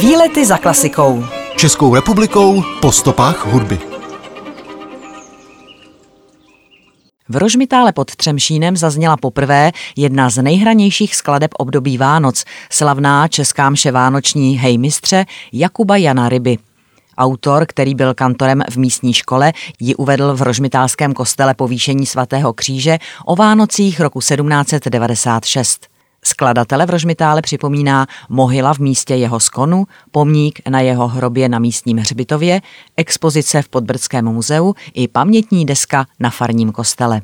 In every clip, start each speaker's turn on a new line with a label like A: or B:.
A: Výlety za klasikou.
B: Českou republikou po stopách hudby.
A: V Rožmitále pod Třemšínem zazněla poprvé jedna z nejhranějších skladeb období Vánoc, slavná česká mše vánoční hejmistře Jakuba Jana Ryby. Autor, který byl kantorem v místní škole, ji uvedl v Rožmitálském kostele povýšení svatého kříže o Vánocích roku 1796. Skladatele v Rožmitále připomíná mohyla v místě jeho skonu, pomník na jeho hrobě na místním hřbitově, expozice v Podbrdském muzeu i pamětní deska na farním kostele.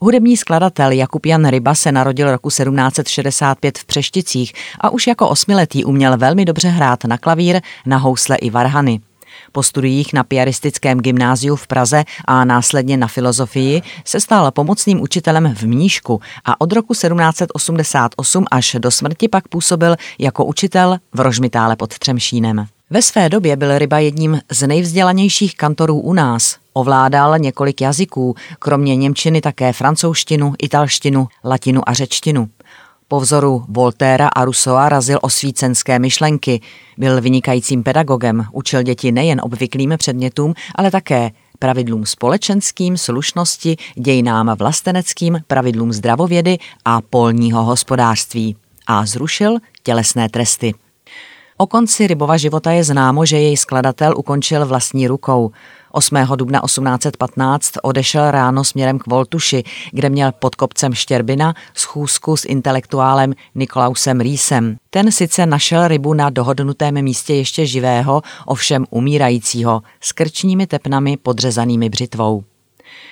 A: Hudební skladatel Jakub Jan Ryba se narodil roku 1765 v Přešticích a už jako osmiletý uměl velmi dobře hrát na klavír, na housle i varhany. Po studiích na piaristickém gymnáziu v Praze a následně na filozofii se stal pomocným učitelem v Mníšku a od roku 1788 až do smrti pak působil jako učitel v Rožmitále pod Třemšínem. Ve své době byl Ryba jedním z nejvzdělanějších kantorů u nás. Ovládal několik jazyků, kromě němčiny také francouzštinu, italštinu, latinu a řečtinu. Po vzoru Voltéra a Rousseau razil osvícenské myšlenky. Byl vynikajícím pedagogem, učil děti nejen obvyklým předmětům, ale také pravidlům společenským, slušnosti, dějinám vlasteneckým, pravidlům zdravovědy a polního hospodářství. A zrušil tělesné tresty. O konci Rybova života je známo, že jej skladatel ukončil vlastní rukou. 8. dubna 1815 odešel ráno směrem k Voltuši, kde měl pod kopcem Štěrbina schůzku s intelektuálem Nikolausem Rýsem. Ten sice našel rybu na dohodnutém místě ještě živého, ovšem umírajícího, s krčními tepnami podřezanými břitvou.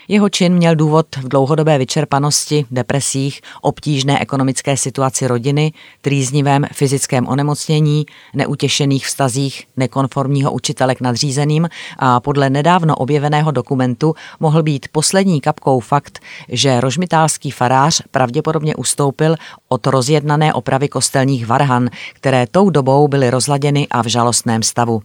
A: Jeho čin měl důvod v dlouhodobé vyčerpanosti, depresích, obtížné ekonomické situaci rodiny, trýznivém fyzickém onemocnění, neutěšených vztazích nekonformního učitele k nadřízeným a podle nedávno objeveného dokumentu mohl být poslední kapkou fakt, že rožmitálský farář pravděpodobně ustoupil od rozjednané opravy kostelních varhan, které tou dobou byly rozladěny a v žalostném stavu.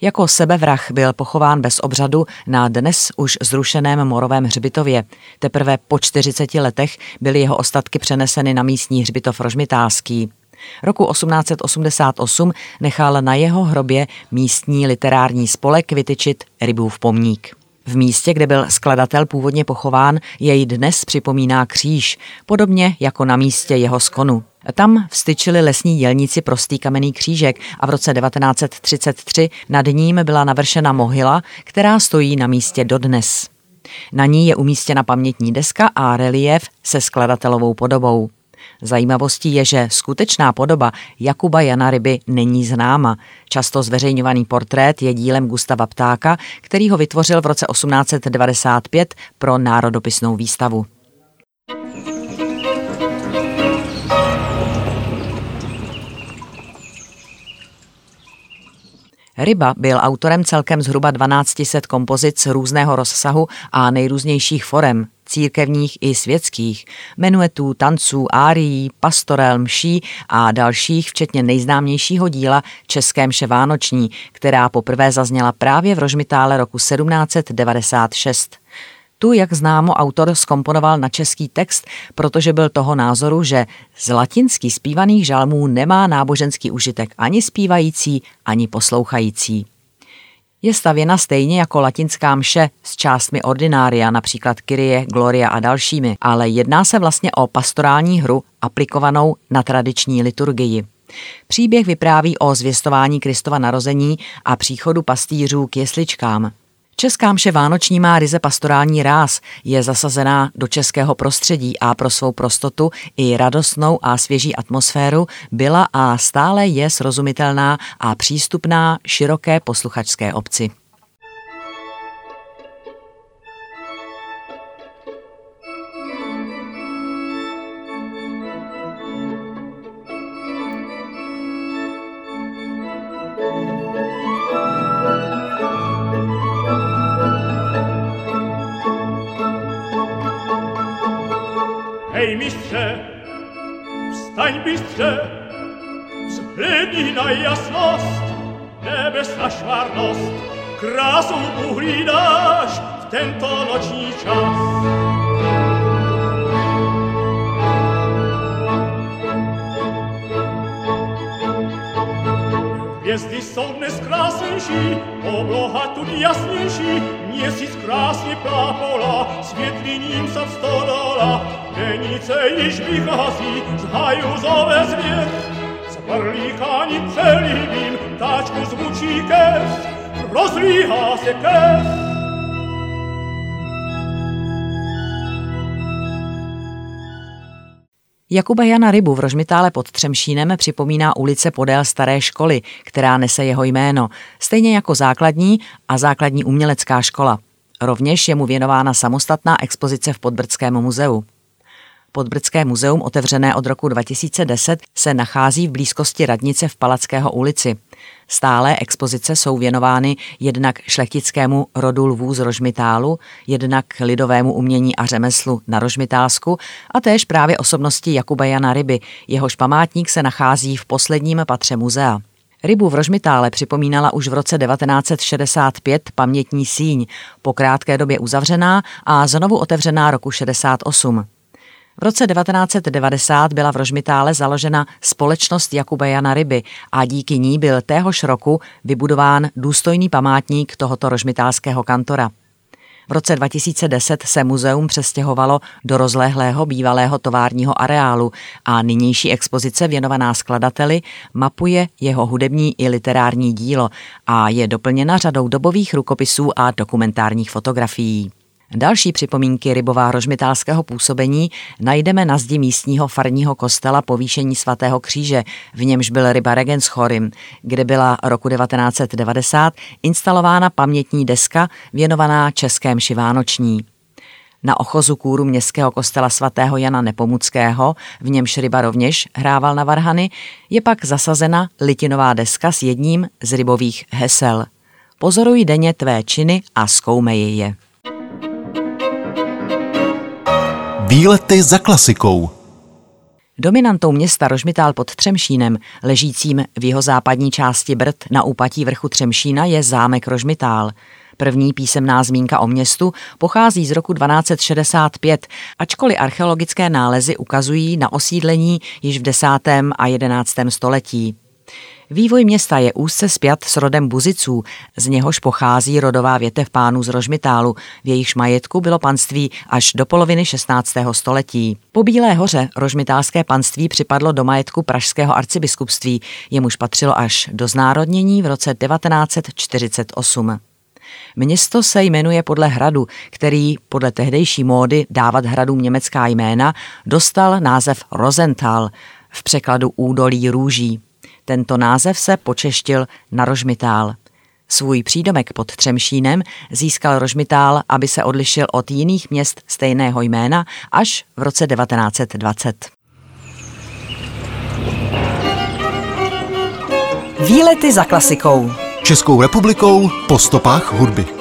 A: Jako sebevrah byl pochován bez obřadu na dnes už zrušeném morovém hřbitově. Teprve po 40 letech byly jeho ostatky přeneseny na místní hřbitov Rožmitálský. Roku 1888 nechal na jeho hrobě místní literární spolek vytyčit rybův pomník. V místě, kde byl skladatel původně pochován, jej dnes připomíná kříž, podobně jako na místě jeho skonu. Tam vstyčili lesní dělníci prostý kamenný křížek a v roce 1933 nad ním byla navršena mohyla, která stojí na místě dodnes. Na ní je umístěna pamětní deska a relief se skladatelovou podobou. Zajímavostí je, že skutečná podoba Jakuba Jana Ryby není známa. Často zveřejňovaný portrét je dílem Gustava Ptáka, který ho vytvořil v roce 1895 pro národopisnou výstavu. Ryba byl autorem celkem zhruba 1200 kompozic různého rozsahu a nejrůznějších forem, církevních i světských, menuetů, tanců, árií, pastorel, mší a dalších, včetně nejznámějšího díla České mše Vánoční, která poprvé zazněla právě v Rožmitále roku 1796. Tu, jak známo, autor skomponoval na český text, protože byl toho názoru, že z latinský zpívaných žalmů nemá náboženský užitek ani zpívající, ani poslouchající. Je stavěna stejně jako latinská mše s částmi ordinária, například Kyrie, Gloria a dalšími, ale jedná se vlastně o pastorální hru aplikovanou na tradiční liturgii. Příběh vypráví o zvěstování Kristova narození a příchodu pastýřů k jesličkám. Česká mše vánoční má ryze pastorální ráz, je zasazená do českého prostředí a pro svou prostotu i radostnou a svěží atmosféru byla a stále je srozumitelná a přístupná široké posluchačské obci.
C: Hej mistrze, wstań mistrze, zblednij na jasnost, nebesna szwarnost, krasą uhlinaś w ten to nocni czas. Gwiezdy są neskrasniejsi, obloha tu jasniejsi, jesis krasni krasnie plapola, świetli nim sam stodola, denice i śmichasi, zhajuzowe zwier. Zaparli kanim przelibim, taczku z łuci kes, rozlicha se kes.
A: Jakuba Jana Rybu v Rožmitále pod Třemšínem připomíná ulice podél staré školy, která nese jeho jméno, stejně jako základní a základní umělecká škola. Rovněž je mu věnována samostatná expozice v Podbrdském muzeu. Podbrdské muzeum, otevřené od roku 2010, se nachází v blízkosti radnice v Palackého ulici. Stálé expozice jsou věnovány jednak šlechtickému rodu lvů z Rožmitálu, jednak lidovému umění a řemeslu na Rožmitálsku a též právě osobnosti Jakuba Jana Ryby. Jehož památník se nachází v posledním patře muzea. Rybu v Rožmitále připomínala už v roce 1965 pamětní síň, po krátké době uzavřená a znovu otevřená roku 68. V roce 1990 byla v Rožmitále založena společnost Jakuba Jana Ryby a díky ní byl téhož roku vybudován důstojný památník tohoto rožmitálského kantora. V roce 2010 se muzeum přestěhovalo do rozlehlého bývalého továrního areálu a nynější expozice věnovaná skladateli mapuje jeho hudební i literární dílo a je doplněna řadou dobových rukopisů a dokumentárních fotografií. Další připomínky rybová rožmitálského působení najdeme na zdi místního farního kostela povýšení svatého kříže, v němž byl ryba Regenschorim, kde byla roku 1990 instalována pamětní deska věnovaná českém šivánoční. Na ochozu kůru městského kostela svatého Jana Nepomuckého, v němž ryba rovněž hrával na varhany, je pak zasazena litinová deska s jedním z rybových hesel. Pozoruj denně tvé činy a zkoumej je.
B: Výlety za klasikou.
A: Dominantou města Rožmitál pod Třemšínem, ležícím v jeho západní části Brd na úpatí vrchu Třemšína, je zámek Rožmitál. První písemná zmínka o městu pochází z roku 1265, ačkoliv archeologické nálezy ukazují na osídlení již v 10. a 11. století. Vývoj města je úzce spjat s rodem Buziců, z něhož pochází rodová větev pánů z Rožmitálu. V jejichž majetku bylo panství až do poloviny 16. století. Po Bílé hoře rožmitálské panství připadlo do majetku pražského arcibiskupství, jemuž patřilo až do znárodnění v roce 1948. Město se jmenuje podle hradu, který podle tehdejší módy dávat hradům německá jména dostal název Rosenthal, v překladu údolí růží. Tento název se počeštil na Rožmitál. Svůj přídomek pod Třemšínem získal Rožmitál, aby se odlišil od jiných měst stejného jména až v roce 1920.
B: Výlety za klasikou. Českou republikou po stopách hudby.